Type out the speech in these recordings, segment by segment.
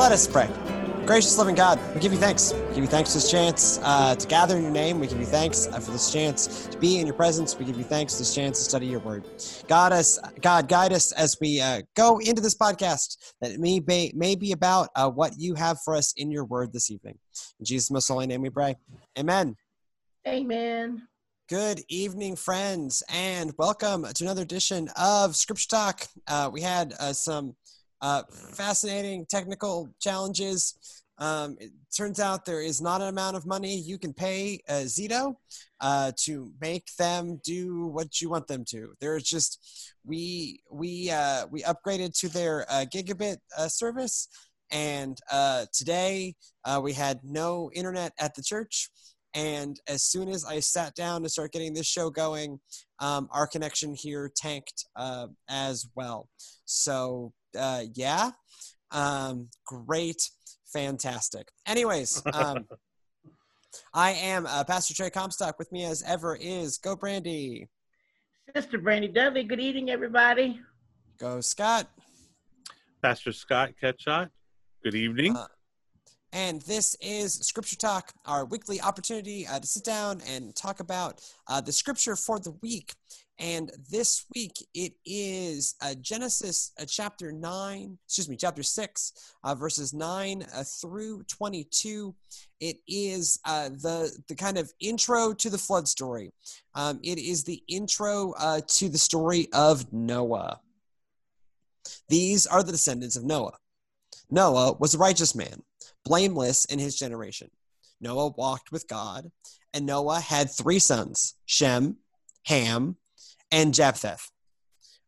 Let us pray. Gracious living God, we give you thanks. We give you thanks for this chance uh, to gather in your name. We give you thanks uh, for this chance to be in your presence. We give you thanks for this chance to study your word. God, us, God, guide us as we uh, go into this podcast that it may be, may be about uh, what you have for us in your word this evening. In Jesus' most holy name we pray. Amen. Amen. Good evening, friends, and welcome to another edition of Scripture Talk. Uh, we had uh, some uh, fascinating technical challenges. Um, it turns out there is not an amount of money you can pay uh, Zito uh, to make them do what you want them to. There's just we we uh, we upgraded to their uh, gigabit uh, service, and uh, today we had no internet at the church. And as soon as I sat down to start getting this show going, um, our connection here tanked as well. So uh, yeah, um, great, fantastic. Anyways, um, I am uh, Pastor Trey Comstock. With me as ever is Go Brandy, Sister Brandy Dudley. Good evening, everybody. Go Scott, Pastor Scott Ketchot. Good evening. Uh, and this is Scripture Talk, our weekly opportunity uh, to sit down and talk about uh, the scripture for the week. And this week it is uh, Genesis uh, chapter 9, excuse me, chapter 6, uh, verses 9 uh, through 22. It is the, the kind of intro to the flood story. Um, it is the intro to the story of Noah. These are the descendants of Noah. Noah was a righteous man blameless in his generation. Noah walked with God, and Noah had three sons Shem, Ham, and Japheth.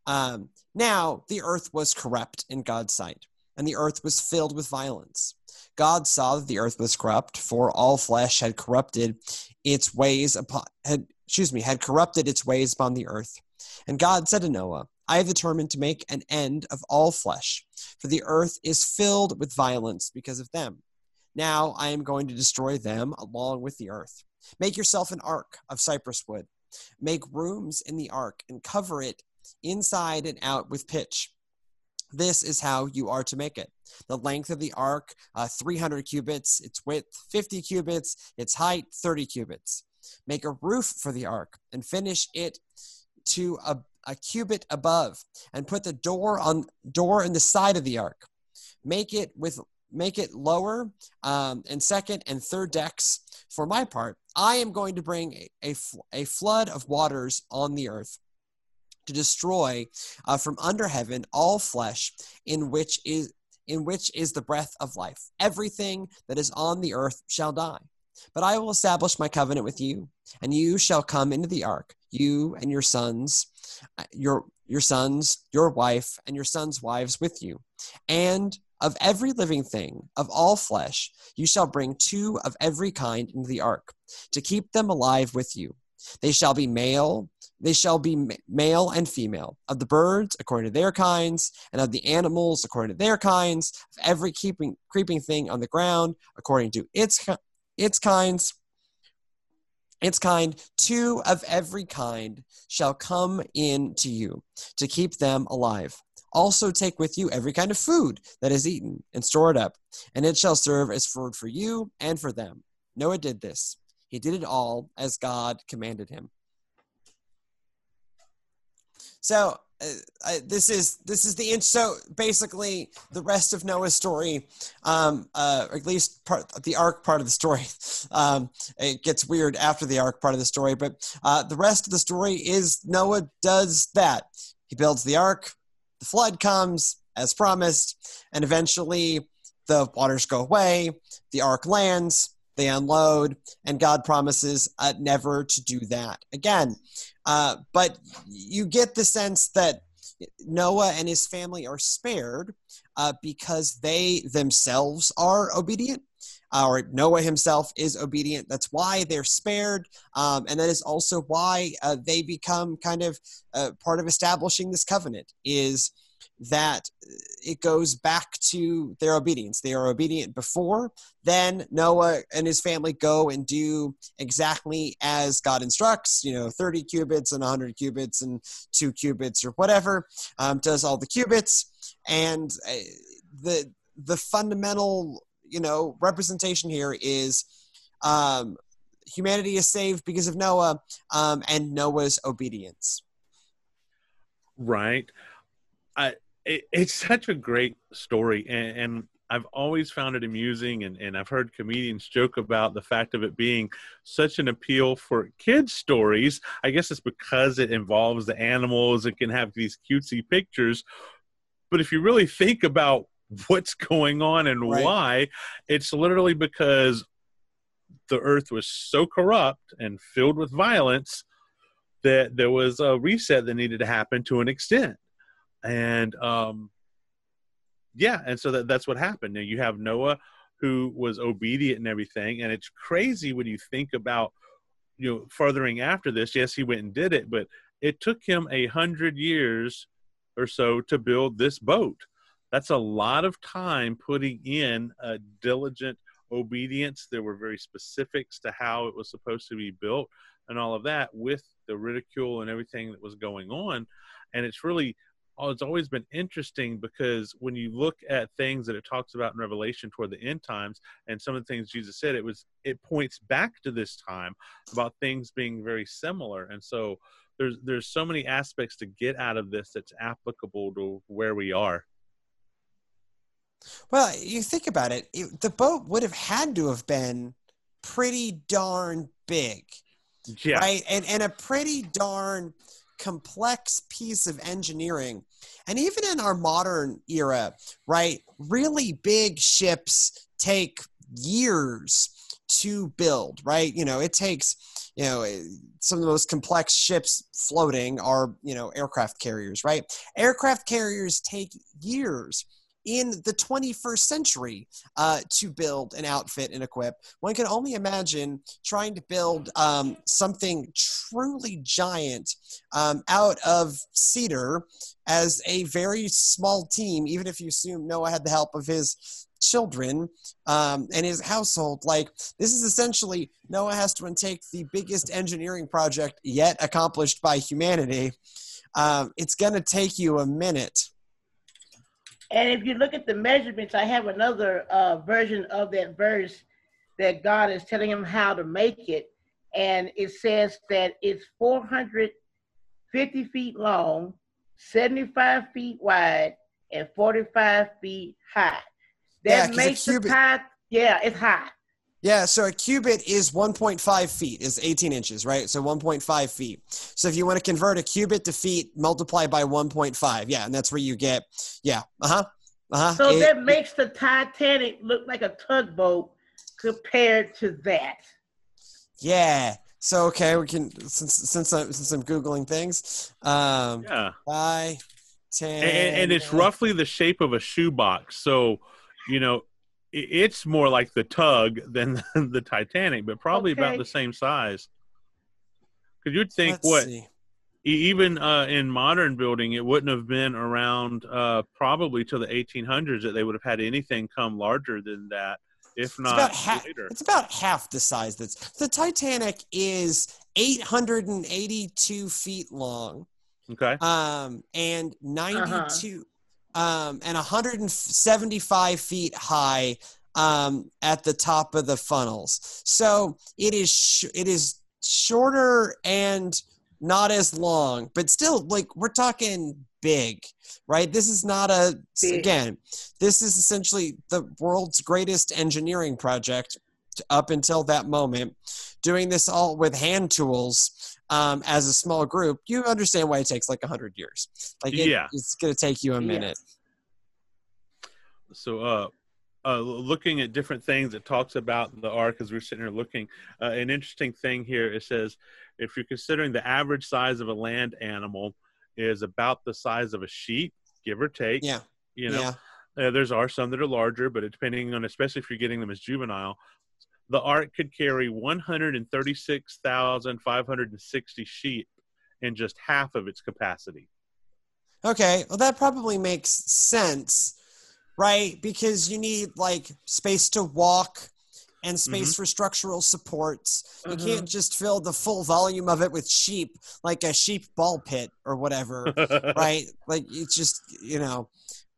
Um, now, the earth was corrupt in God's sight, and the earth was filled with violence. God saw that the earth was corrupt, for all flesh had corrupted its ways upon had excuse me had corrupted its ways upon the earth. And God said to Noah, I have determined to make an end of all flesh, for the earth is filled with violence because of them. Now I am going to destroy them along with the earth. Make yourself an ark of cypress wood. Make rooms in the ark and cover it inside and out with pitch. This is how you are to make it. The length of the ark, uh, 300 cubits, its width, 50 cubits, its height, 30 cubits. Make a roof for the ark and finish it to a, a cubit above, and put the door on door in the side of the ark. Make it with make it lower um, and second and third decks. For my part, I am going to bring a, a, a flood of waters on the earth to destroy uh, from under heaven all flesh in which is in which is the breath of life. Everything that is on the earth shall die. But I will establish my covenant with you, and you shall come into the ark, you and your sons, uh, your your sons, your wife, and your sons' wives with you, and of every living thing, of all flesh, you shall bring two of every kind into the ark, to keep them alive with you. They shall be male, they shall be male and female, of the birds according to their kinds, and of the animals according to their kinds, of every keeping, creeping thing on the ground according to its, its kinds. Its kind, two of every kind shall come in to you to keep them alive. Also take with you every kind of food that is eaten and store it up, and it shall serve as food for you and for them. Noah did this. He did it all as God commanded him. So uh, I, this is this is the inch. So basically, the rest of Noah's story, um, uh, at least part the ark part of the story, um, it gets weird after the ark part of the story. But uh, the rest of the story is Noah does that. He builds the ark the flood comes as promised, and eventually the waters go away, the ark lands, they unload, and God promises uh, never to do that again. Uh, but you get the sense that Noah and his family are spared uh, because they themselves are obedient. Or Noah himself is obedient. That's why they're spared. Um, and that is also why uh, they become kind of uh, part of establishing this covenant is that it goes back to their obedience. They are obedient before, then Noah and his family go and do exactly as God instructs, you know, 30 cubits and 100 cubits and two cubits or whatever, um, does all the cubits. And uh, the the fundamental, you know, representation here is um, humanity is saved because of Noah um, and Noah's obedience. Right. I, it, it's such a great story, and, and I've always found it amusing, and, and I've heard comedians joke about the fact of it being such an appeal for kids' stories. I guess it's because it involves the animals, it can have these cutesy pictures. But if you really think about what's going on and Right. why, it's literally because the earth was so corrupt and filled with violence that there was a reset that needed to happen to an extent. And um, yeah, and so that, that's what happened. Now you have Noah who was obedient and everything, and it's crazy when you think about you know furthering after this. Yes, he went and did it, but it took him a hundred years or so to build this boat. That's a lot of time putting in a diligent obedience. There were very specifics to how it was supposed to be built and all of that with the ridicule and everything that was going on. And it's really, oh, it's always been interesting because when you look at things that it talks about in Revelation toward the end times and some of the things Jesus said, it was, it points back to this time about things being very similar. And so there's, there's so many aspects to get out of this that's applicable to where we are. Well, you think about it, it the boat would have had to have been pretty darn big. Yeah. right and and a pretty darn complex piece of engineering and even in our modern era right really big ships take years to build right you know it takes you know eh, some of the most complex ships floating are you know aircraft carriers right aircraft carriers take years in the 21st century uh, to build an outfit and equip one can only imagine trying to build um, something truly giant um, out of cedar as a very small team, even if you assume Noah had the help of his children um, and his household. Like, this is essentially Noah has to take the biggest engineering project yet accomplished by humanity. Um, it's going to take you a minute. And if you look at the measurements, I have another uh, version of that verse that God is telling him how to make it. And it says that it's 450 feet long, 75 feet wide, and 45 feet high. Yeah, That a makes the tie, yeah, it's high. Yeah, so a cubit is 1.5 feet, is 18 inches, right? So 1.5 feet. So if you want to convert a cubit to feet, multiply by 1.5. Yeah, and that's where you get, yeah, uh huh, uh huh. So that makes the Titanic look like a tugboat compared to that. yeah. So okay, we can since since I'm since I'm googling things, um, Yeah. by ten, and, and it's roughly the shape of a shoebox. So, you know, i- it's more like the tug than the Titanic, but probably about the same size. Because you'd think Let's what see. e- even uh, in modern building, it wouldn't have been around uh, probably till the 1800s that they would have had anything come larger than that, if not it's about half- later. It's about half the size. That's the Titanic is 882 feet long. Okay. um, and 92 um, and 175 feet high um, at the top of the funnels. So it is sh- it is shorter and not as long, but still like we're talking big, right? This is not a Big. again. This is essentially the world's greatest engineering project up until that moment. Doing this all with hand tools um, as a small group, you understand why it takes like 100 years. Like, it- Yeah. it's going to take you a Yeah. minute. so uh uh, looking at different things, it talks about the ark as we're sitting here looking. Uh, an interesting thing here it says, if you're considering the average size of a land animal is about the size of a sheep, give or take. Yeah. You know, yeah. uh, there's are some that are larger, but it, depending on, especially if you're getting them as juvenile, the ark could carry 136,560 sheep in just half of its capacity. Okay. Well, that probably makes sense, right? Because you need like space to walk and space for structural supports. You Mhm. can't just fill the full volume of it with sheep, like a sheep ball pit or whatever, right? Like it's just, you know.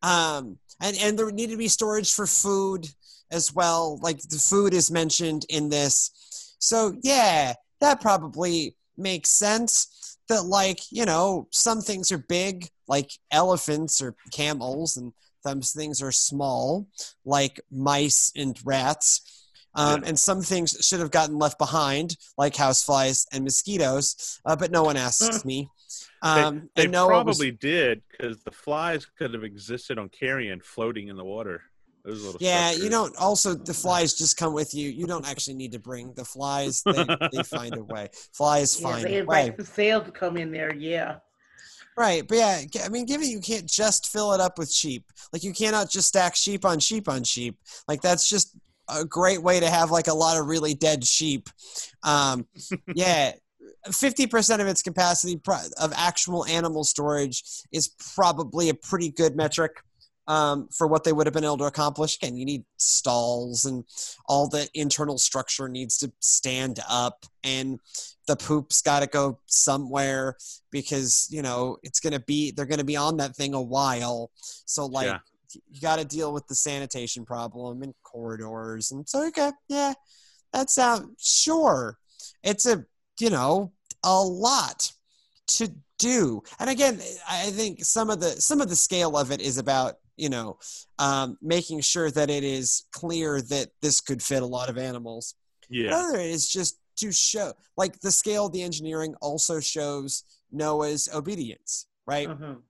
Um, and and there needed to be storage for food as well. Like the food is mentioned in this, so yeah, that probably makes sense. That like you know some things are big, like elephants or camels, and some things are small, like mice and rats. Um, Yeah. And some things should have gotten left behind, like houseflies and mosquitoes, uh, but no one asks me. Um, they Noah probably was, did because the flies could have existed on carrion floating in the water. Those little yeah, you suckers. don't. Also, the flies just come with you. You don't actually need to bring the flies. They, they find a way. Flies Yeah, find they a way. invite the sales to come in there. Yeah. Right, but yeah, I mean, given you can't just fill it up with sheep, like you cannot just stack sheep on sheep on sheep. Like that's just a great way to have like a lot of really dead sheep. Um, yeah, fifty percent of its capacity of actual animal storage is probably a pretty good metric um, for what they would have been able to accomplish. Again, you need stalls and all the internal structure needs to stand up, and the poop's got to go somewhere because you know it's gonna be they're gonna be on that thing a while. So like Yeah. you got to deal with the sanitation problem and corridors, and so okay, yeah, that sounds sure. It's a you know a lot to do, and again, I think some of the some of the scale of it is about you know um, making sure that it is clear that this could fit a lot of animals. Yeah. Another is just to show, like the scale of the engineering also shows Noah's obedience, right? Mhm.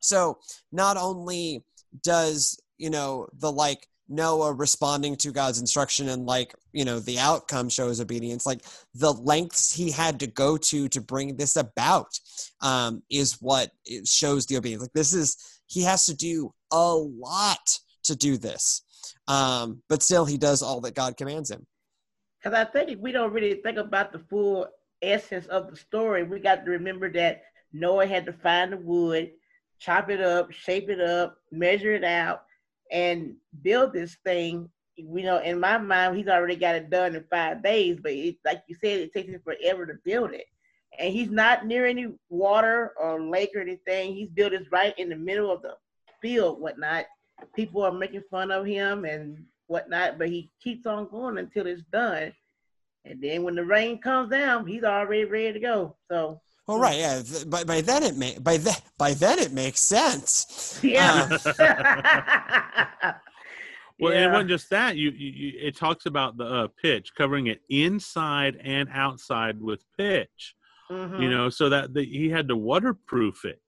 So not only does you know the like Noah responding to God's instruction and like you know the outcome shows obedience, like the lengths he had to go to to bring this about um, is what it shows the obedience. Like this is he has to do a lot to do this, um, but still he does all that God commands him. Because I think if we don't really think about the full essence of the story, we got to remember that Noah had to find the wood, chop it up, shape it up, measure it out, and build this thing. You know, in my mind, he's already got it done in five days, but it, like you said, it takes him forever to build it. And he's not near any water or lake or anything. He's built this right in the middle of the field, whatnot. People are making fun of him and whatnot, but he keeps on going until it's done. And then when the rain comes down, he's already ready to go. So Well, right, yeah. th- By, by then it may by then by then it makes sense. yeah. Well, it wasn't just that. You, you, you it talks about the uh, pitch, covering it inside and outside with pitch. Mhm. You know, so that the, he had to waterproof it.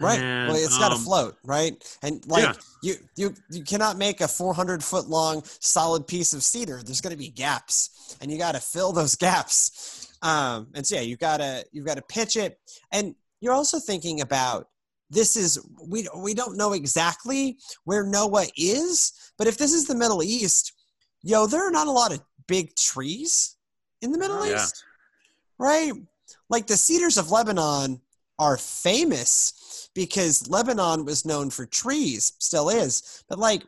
Right. And, well, it's got to um, float, right? And like Yeah. you, you, you cannot make a 400 foot long solid piece of cedar. There's going to be gaps, and you got to fill those gaps. Um, and so yeah, you gotta you've gotta pitch it, and you're also thinking about this is we we don't know exactly where Noah is, but if this is the Middle East, yo, there are not a lot of big trees in the Middle Yeah. East, right? Like the cedars of Lebanon are famous because Lebanon was known for trees, still is. But like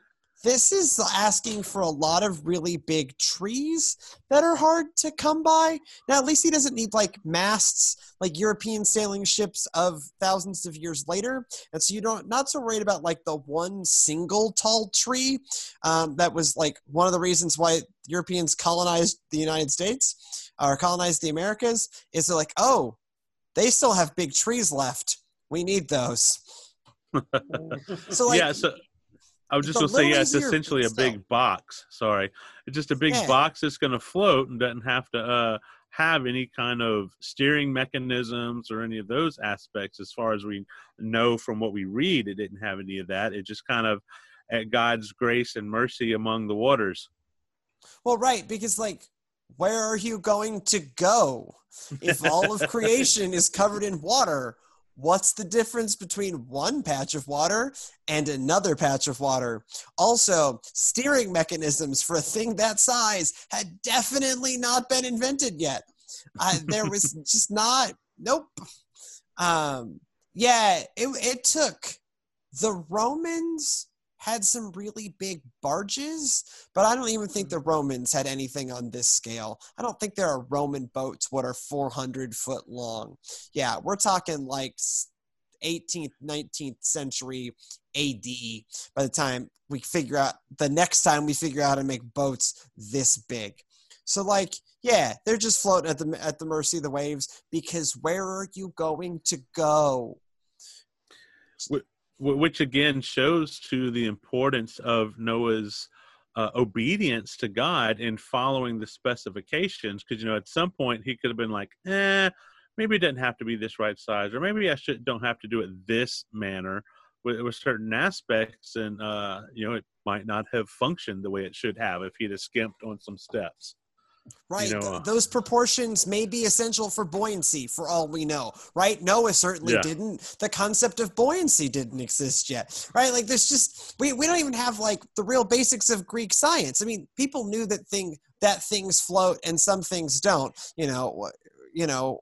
this is asking for a lot of really big trees that are hard to come by. Now, at least he doesn't need like masts like European sailing ships of thousands of years later, and so you don't not so worried about like the one single tall tree um, that was like one of the reasons why Europeans colonized the United States or colonized the Americas is they're like, oh, they still have big trees left. We need those. So like, yeah, so I was just gonna say, yeah, it's essentially a big box. Sorry, it's just a big Yeah. box that's gonna float and doesn't have to uh, have any kind of steering mechanisms or any of those aspects. As far as we know from what we read, it didn't have any of that. It just kind of at God's grace and mercy among the waters. Well, right, because like, where are you going to go if all of creation is covered in water? What's the difference between one patch of water and another patch of water? Also, steering mechanisms for a thing that size had definitely not been invented yet. I, there was just not. Nope. Um, yeah, it, it took the Romans had some really big barges, but I don't even think mm-hmm. the Romans had anything on this scale. I don't think there are Roman boats what are 400 foot long. Yeah, we're talking like 18th, 19th century AD by the time we figure out the next time we figure out how to make boats this big. So like, yeah, they're just floating at the at the mercy of the waves because where are you going to go? Which again shows to the importance of Noah's uh, obedience to God in following the specifications. Because you know, at some point he could have been like, "Eh, maybe it doesn't have to be this right size, or maybe I should don't have to do it this manner." With, with certain aspects, and uh, you know, it might not have functioned the way it should have if he'd have skimped on some steps. Right. You know, uh, Those proportions may be essential for buoyancy for all we know. Right. Noah certainly yeah. didn't. The concept of buoyancy didn't exist yet. Right. Like there's just we, we don't even have like the real basics of Greek science. I mean, people knew that thing that things float and some things don't. You know, you know,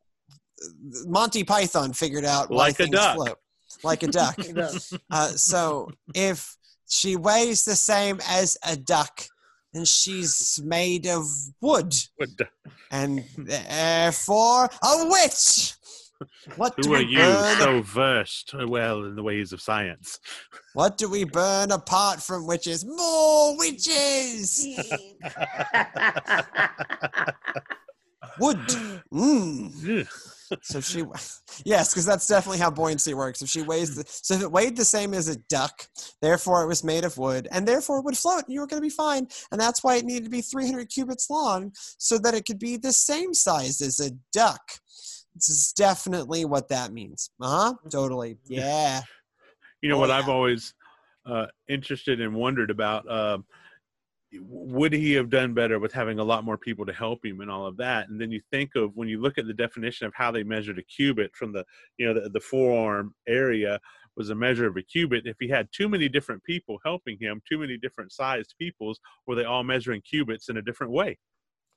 Monty Python figured out like a duck. float. Like a duck. uh, so if she weighs the same as a duck, and she's made of wood, wood. and therefore a witch. What Who are you so versed well in the ways of science? What do we burn apart from witches? More witches! Wood. Mm so she, yes, because that's definitely how buoyancy works. If she weighs the, so if it weighed the same as a duck, therefore it was made of wood, and therefore it would float, and you were going to be fine. And that's why it needed to be 300 cubits long, so that it could be the same size as a duck. This is definitely what that means. Uh huh. Totally. Yeah. You know oh, what yeah. I've always uh, interested and wondered about. Uh, would he have done better with having a lot more people to help him and all of that? And then you think of when you look at the definition of how they measured a cubit from the you know the, the forearm area was a measure of a cubit if he had too many different people helping him too many different sized peoples were they all measuring cubits in a different way?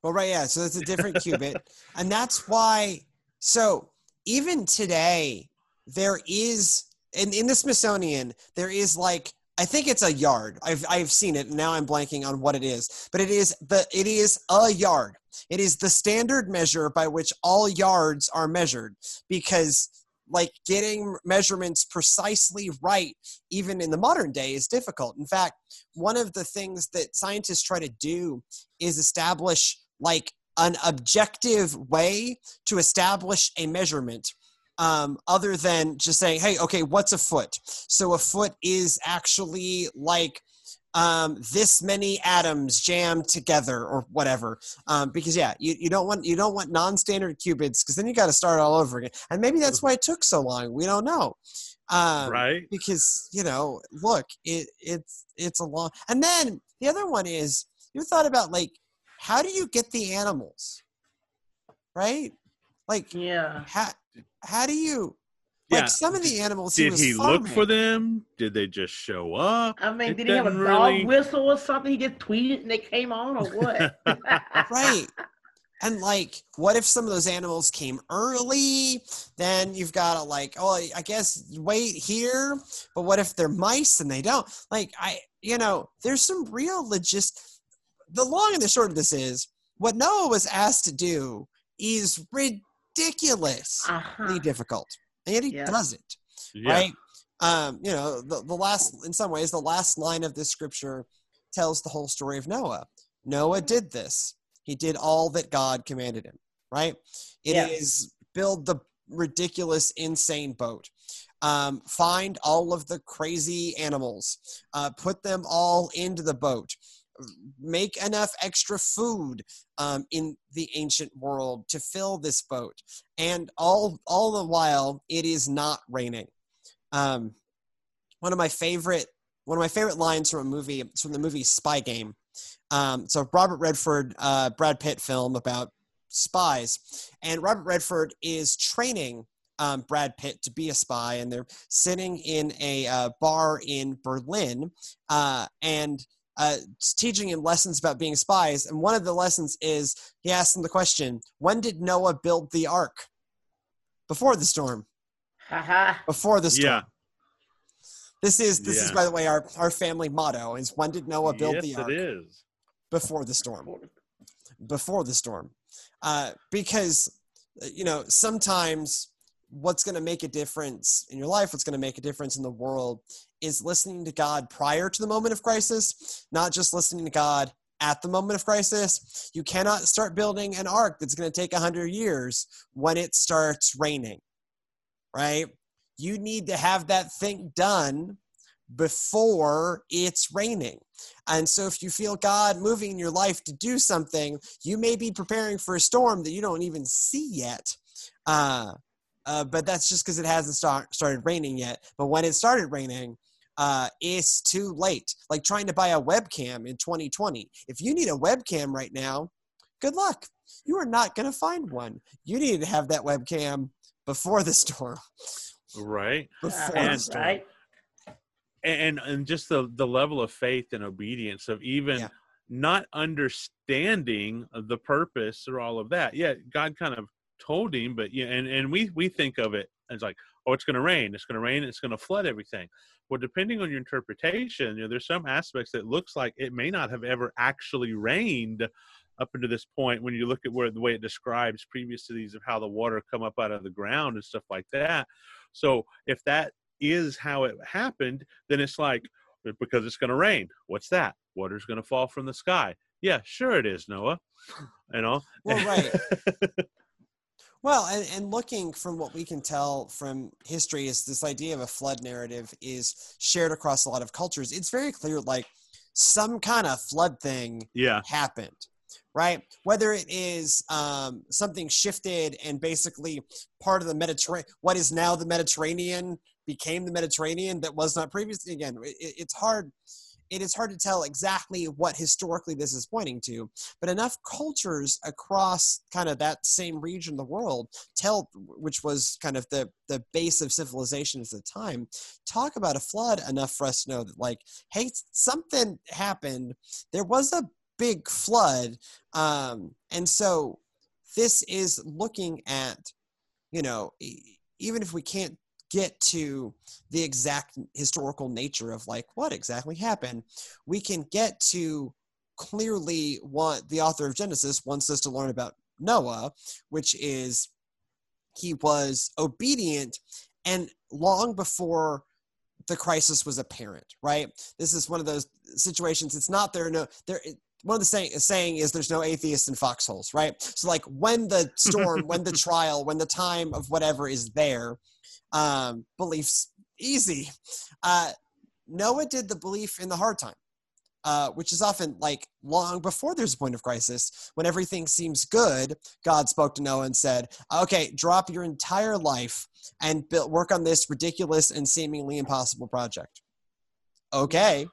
Well right yeah so it's a different cubit and that's why so even today there is in, in the smithsonian there is like I think it's a yard. I've I've seen it. Now I'm blanking on what it is, but it is the it is a yard. It is the standard measure by which all yards are measured because like getting measurements precisely right even in the modern day is difficult. In fact, one of the things that scientists try to do is establish like an objective way to establish a measurement um, other than just saying, hey, okay, what's a foot? So a foot is actually like um, this many atoms jammed together or whatever. Um, because yeah, you, you don't want you don't want non-standard cubits because then you got to start all over again. And maybe that's why it took so long. We don't know. Um, right. Because you know, look, it it's it's a long. And then the other one is you thought about like how do you get the animals, right? Like yeah, how how do you like yeah. some of the animals did he, he look for them? Did they just show up? I mean it did he have a really... whistle or something? He just tweeted and they came on or what? Right. And like what if some of those animals came early? Then you've got to like oh i guess wait here but what if they're mice and they don't? Like i you know there's some real logist the long and the short of this is what noah was asked to do is ridiculous ridiculously uh-huh. difficult, and he yeah. does it yeah. right. Um, you know, the, the last, in some ways, the last line of this scripture tells the whole story of Noah. Noah did this. He did all that God commanded him, right? It yeah. is build the ridiculous, insane boat. Um, find all of the crazy animals, uh, put them all into the boat make enough extra food um, in the ancient world to fill this boat. And all all the while it is not raining. Um, one of my favorite one of my favorite lines from a movie it's from the movie spy game um, so robert redford uh, brad pitt film about spies. And robert redford is training um, Brad Pitt to be a spy, and they're sitting in a uh, bar in Berlin, uh, and uh, teaching him lessons about being spies. And one of the lessons is he asked him the question, "When did Noah build the ark?" Before the storm. Before the storm. Yeah. This is this yeah. is by the way our our family motto is when did Noah build yes, the ark? It is before the storm. Before the storm, uh, because you know sometimes what's going to make a difference in your life, what's going to make a difference in the world, is listening to God prior to the moment of crisis, not just listening to God at the moment of crisis. You cannot start building an ark that's going to take 100 years when it starts raining, right? You need to have that thing done before it's raining. And so, if you feel God moving in your life to do something, you may be preparing for a storm that you don't even see yet. Uh, uh, but that's just because it hasn't start, started raining yet. But when it started raining, uh, it's too late. Like trying to buy a webcam in 2020. If you need a webcam right now, good luck. You are not going to find one. You need to have that webcam before the storm. Right. Before And- the storm. right? and and just the the level of faith and obedience of even Yeah. not understanding the purpose or all of that yeah god kind of told him but yeah and and we we think of it as like oh it's going to rain it's going to rain it's going to flood everything well depending on your interpretation you know there's some aspects that looks like it may not have ever actually rained up until this point when you look at where the way it describes previous to these of how the water come up out of the ground and stuff like that so if that is how it happened, then it's like because it's going to rain. What's that? Water's going to fall from the sky. Yeah, sure it is, Noah. You know. Well, right. Well, and, and looking from what we can tell from history is this idea of a flood narrative is shared across a lot of cultures. It's very clear, like some kind of flood thing yeah. happened, right? Whether it is um, something shifted and basically part of the Mediterranean, what is now the Mediterranean became the Mediterranean that was not previously. Again, it, it's hard. It is hard to tell exactly what historically this is pointing to, but enough cultures across kind of that same region of the world tell, which was kind of the the base of civilization at the time, talk about a flood enough for us to know that like, hey, something happened. There was a big flood, um, and so this is looking at, you know, even if we can't get to the exact historical nature of like what exactly happened, we can get to clearly what the author of Genesis wants us to learn about Noah, which is he was obedient and long before the crisis was apparent, right? This is one of those situations. It's not there, no, there, one of the saying, saying is there's no atheists in foxholes, right? So like when the storm, when the trial, when the time of whatever is there, um, beliefs easy. Uh, Noah did the belief in the hard time, uh, which is often like long before there's a point of crisis. When everything seems good, God spoke to Noah and said, "Okay, drop your entire life and build, work on this ridiculous and seemingly impossible project." Okay.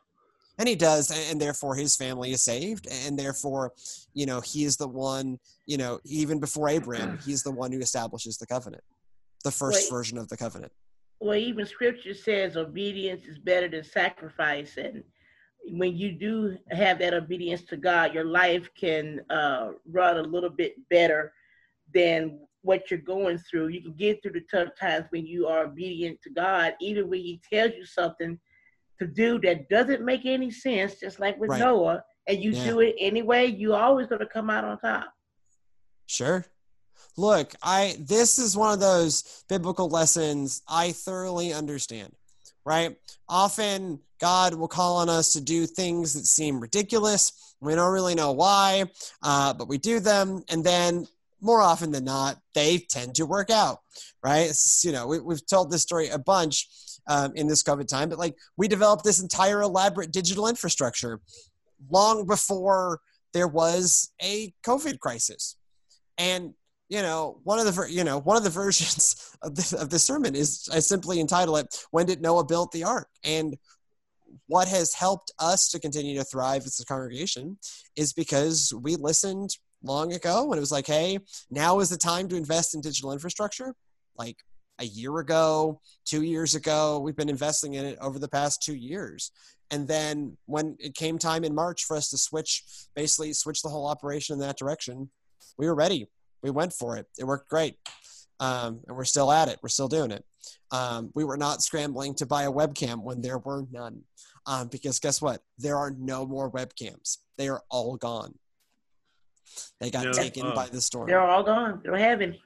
And he does, and therefore his family is saved, and therefore, you know, he is the one, you know, even before Abraham, he's the one who establishes the covenant, the first Wait. version of the covenant. Well, even scripture says obedience is better than sacrifice. And when you do have that obedience to God, your life can uh, run a little bit better than what you're going through. You can get through the tough times when you are obedient to God, even when He tells you something to do that doesn't make any sense, just like with Right. Noah, and you Yeah. do it anyway, you're always going to come out on top. Sure. Look, I this is one of those biblical lessons I thoroughly understand. Right? Often God will call on us to do things that seem ridiculous. We don't really know why, uh, but we do them, and then more often than not, they tend to work out. Right? It's, you know, we, we've told this story a bunch um, in this COVID time, but like we developed this entire elaborate digital infrastructure long before there was a COVID crisis and you know one of the you know one of the versions of the, of the sermon is i simply entitle it when did noah build the ark? And what has helped us to continue to thrive as a congregation is because we listened long ago when it was like hey now is the time to invest in digital infrastructure. Like a year ago two years ago we've been investing in it over the past two years. And then when it came time in march for us to switch basically switch the whole operation in that direction we were ready. We went for it. It worked great. Um, and we're still at it. We're still doing it. Um, we were not scrambling to buy a webcam when there were none. Um, because guess what? There are no more webcams. They are all gone. They got No, taken uh, by the storm. They're all gone. They don't have any.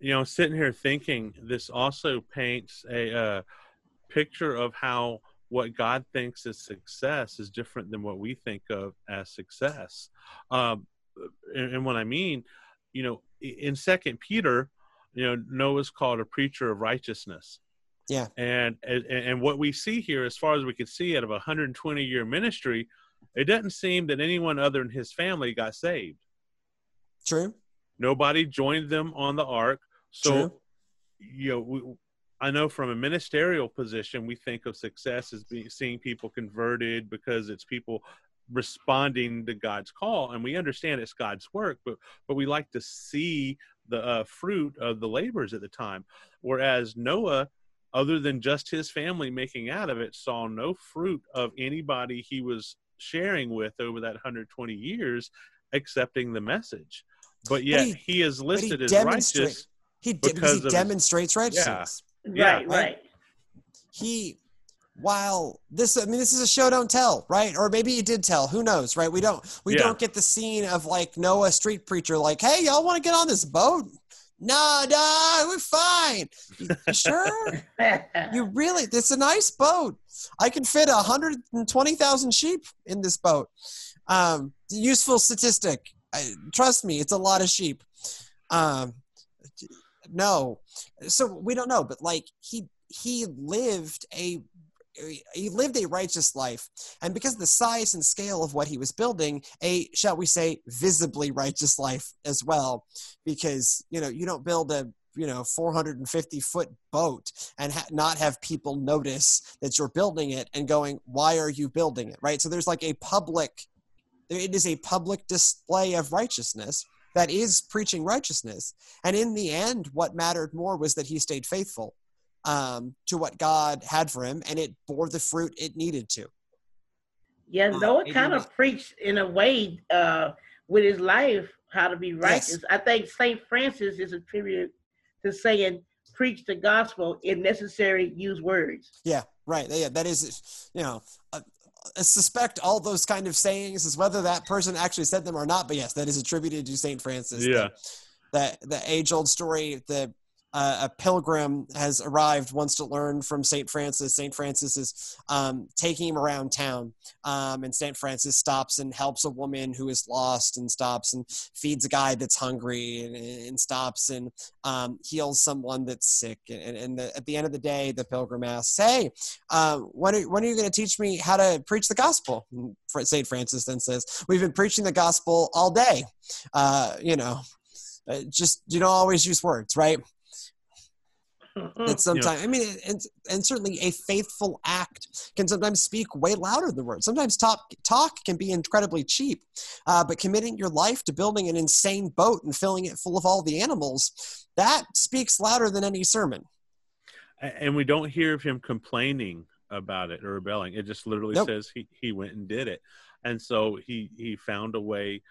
you know, sitting here thinking, this also paints a uh, picture of how what God thinks is success is different than what we think of as success. Um, and, and what I mean, you know, in Second Peter, you know, Noah's called a preacher of righteousness. Yeah. And, and and what we see here, as far as we can see, out of a 120 year ministry, it doesn't seem that anyone other than his family got saved. True. Nobody joined them on the ark. So, True. you know, we, I know from a ministerial position, we think of success as being seeing people converted because it's people responding to God's call, and we understand it's God's work, but but we like to see the uh, fruit of the labors at the time. Whereas Noah, other than just his family making out of it, saw no fruit of anybody he was sharing with over that 120 years, accepting the message. But yet he- he, is But he listed as righteous. He did because because he of his- demonstrates righteousness. Yeah, right, right. right. He, while this, I mean, this is a show don't tell, right? Or maybe he did tell. Who knows, right? We don't, we Yeah. don't get the scene of like Noah street preacher, like, "Hey, y'all want to get on this boat?" Nah, nah, we're fine. You, you sure? You really? It's a nice boat. I can fit hundred and twenty thousand sheep in this boat. Um, useful statistic. I, trust me, it's a lot of sheep. Um, no, so we don't know, but like he he lived a he lived a righteous life, and because of the size and scale of what he was building, a shall we say visibly righteous life as well, because you know you don't build a you know 450 foot boat and ha- not have people notice that you're building it and going why are you building it? Right? So there's like a public it is a public display of righteousness that is preaching righteousness. And in the end what mattered more was that he stayed faithful um, to what god had for him and it bore the fruit it needed to Yeah, Uh, Noah it kind of preached in a way uh, with his life how to be righteous. I think Saint Francis is attributed to saying, "Preach the gospel. If necessary, use words." Yeah, right. Yeah, that is, you know, uh, I suspect all those kind of sayings is whether that person actually said them or not. But yes, that is attributed to Saint Francis. Yeah. The, the, the age old story. The uh, a pilgrim has arrived, wants to learn from Saint Francis. Saint Francis is um, taking him around town, um, and Saint Francis stops and helps a woman who is lost, and stops and feeds a guy that's hungry, and, and stops and um, heals someone that's sick. And, and the, at the end of the day, the pilgrim asks, "Hey, um, when are, when are you going to teach me how to preach the gospel?" And Saint Francis then says, "We've been preaching the gospel all day. Uh, you know, uh, just you don't always use words, right? Mm. That sometimes, I mean, and, and certainly a faithful act can sometimes speak way louder than words. Sometimes talk talk can be incredibly cheap, uh, but committing your life to building an insane boat and filling it full of all the animals that speaks louder than any sermon. And we don't hear of him complaining about it or rebelling. It just literally Nope. says he, he went and did it. And so he, he found a way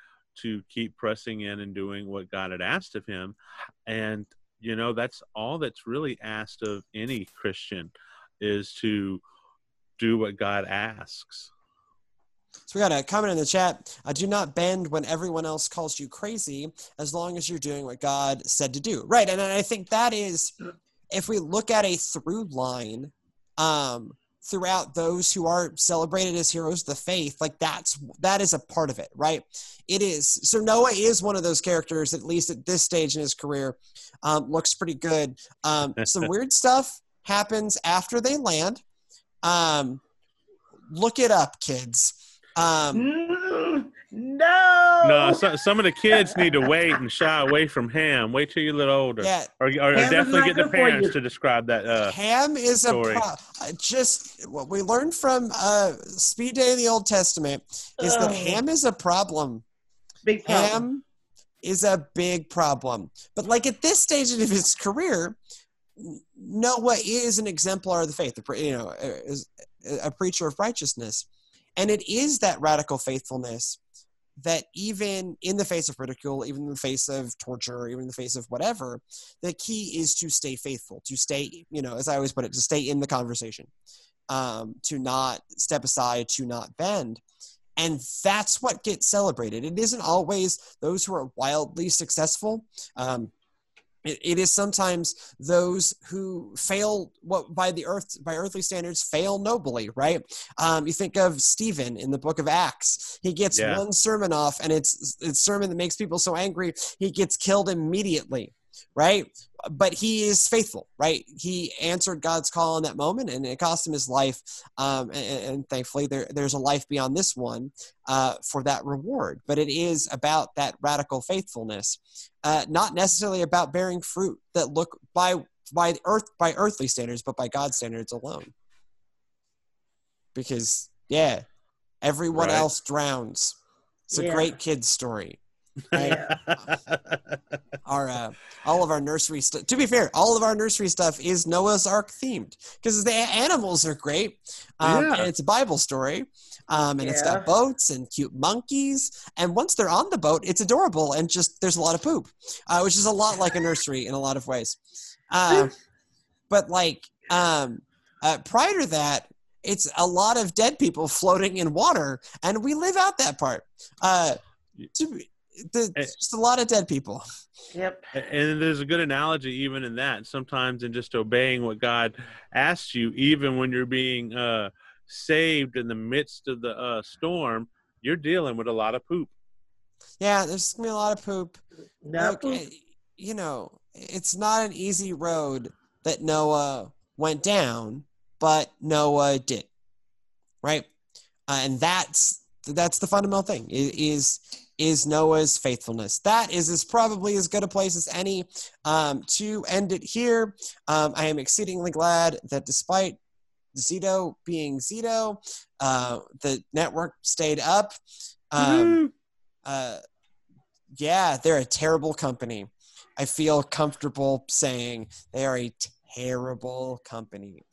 to keep pressing in and doing what God had asked of him. And, you know, that's all that's really asked of any Christian is to do what God asks. So we got a comment in the chat. Do not bend when everyone else calls you crazy, as long as you're doing what God said to do. Right, and I think that is, if we look at a through line, um, throughout those who are celebrated as heroes of the faith, like that's that is a part of it, right? It is. So Noah is one of those characters, at least at this stage in his career, um, looks pretty good. Um, some weird stuff happens after they land. Um, look it up, kids. Um, Mm, no. No, so, some of the kids need to wait and shy away from Ham. Wait till you're a little older. yeah, Or, or Ham definitely get the parents to describe that. Uh, Ham is a story. pro- uh, just what we learned from uh, Speed Day in the Old Testament is that. Ham is a problem. Big problem. Ham is a big problem. But like at this stage of his career, Noah is an exemplar of the faith. You know, is a preacher of righteousness, and it is that radical faithfulness that even in the face of ridicule, even in the face of torture, even in the face of whatever, the key is to stay faithful, to stay, you know, as I always put it, to stay in the conversation, um, to not step aside, to not bend. And that's what gets celebrated. It isn't always those who are wildly successful. Um, it, is sometimes those who fail what by the earth by earthly standards fail nobly right? Um, you think of stephen in the book of acts. He gets Yeah. one sermon off and it's it's sermon that makes people so angry he gets killed immediately right but he is faithful right he answered god's call in that moment and it cost him his life um, and, and thankfully there, there's a life beyond this one uh, for that reward but it is about that radical faithfulness uh, not necessarily about bearing fruit that look by by earth by earthly standards, but by God's standards alone. Because yeah, everyone Right. else drowns. It's a Yeah. great kid's story. Right? our uh, all of our nursery stuff. To be fair, all of our nursery stuff is Noah's Ark themed because the animals are great, um, Yeah. and it's a Bible story, um, and it's got boats and cute monkeys. And once they're on the boat, it's adorable and just there's a lot of poop, uh, which is a lot like a nursery in a lot of ways. Um, but like um, uh, prior to that. It's a lot of dead people floating in water, and we live out that part. Uh, to, be- the, Eh. just a lot of dead people. Yep. and there's a good analogy even in that sometimes in just obeying what god asks you even when you're being uh saved in the midst of the uh storm you're dealing with a lot of poop Yeah, there's gonna be a lot of poop. No. Look, eh, you know, it's not an easy road that Noah went down, but Noah did, right? Uh, and that's that's the fundamental thing is is Noah's faithfulness. That is as probably as good a place as any um, to end it here. Um, I am exceedingly glad that despite Zito being Zito, uh, the network stayed up. Um, uh, yeah, they're a terrible company. I feel comfortable saying they are a terrible company,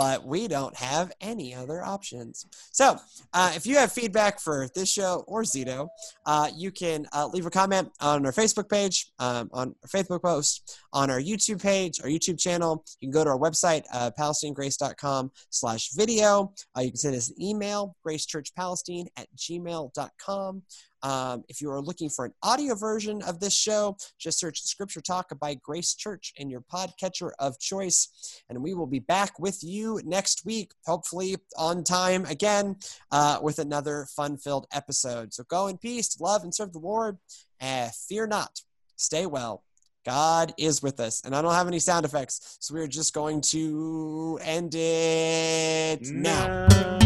but we don't have any other options. So, uh, if you have feedback for this show or Zito, uh, you can uh, leave a comment on our Facebook page, um, on our Facebook post, on our YouTube page, our YouTube channel. You can go to our website, uh, palestinegrace.com slash video. Uh, you can send us an email, gracechurchpalestine at gmail.com. Um, if you are looking for an audio version of this show, just search Scripture Talk by Grace Church in your podcatcher of choice. And we will be back with you next week, hopefully on time again, uh, with another fun filled episode. So go in peace, love, and serve the Lord. Uh, fear not, stay well. God is with us. And I don't have any sound effects, so we're just going to end it now. No.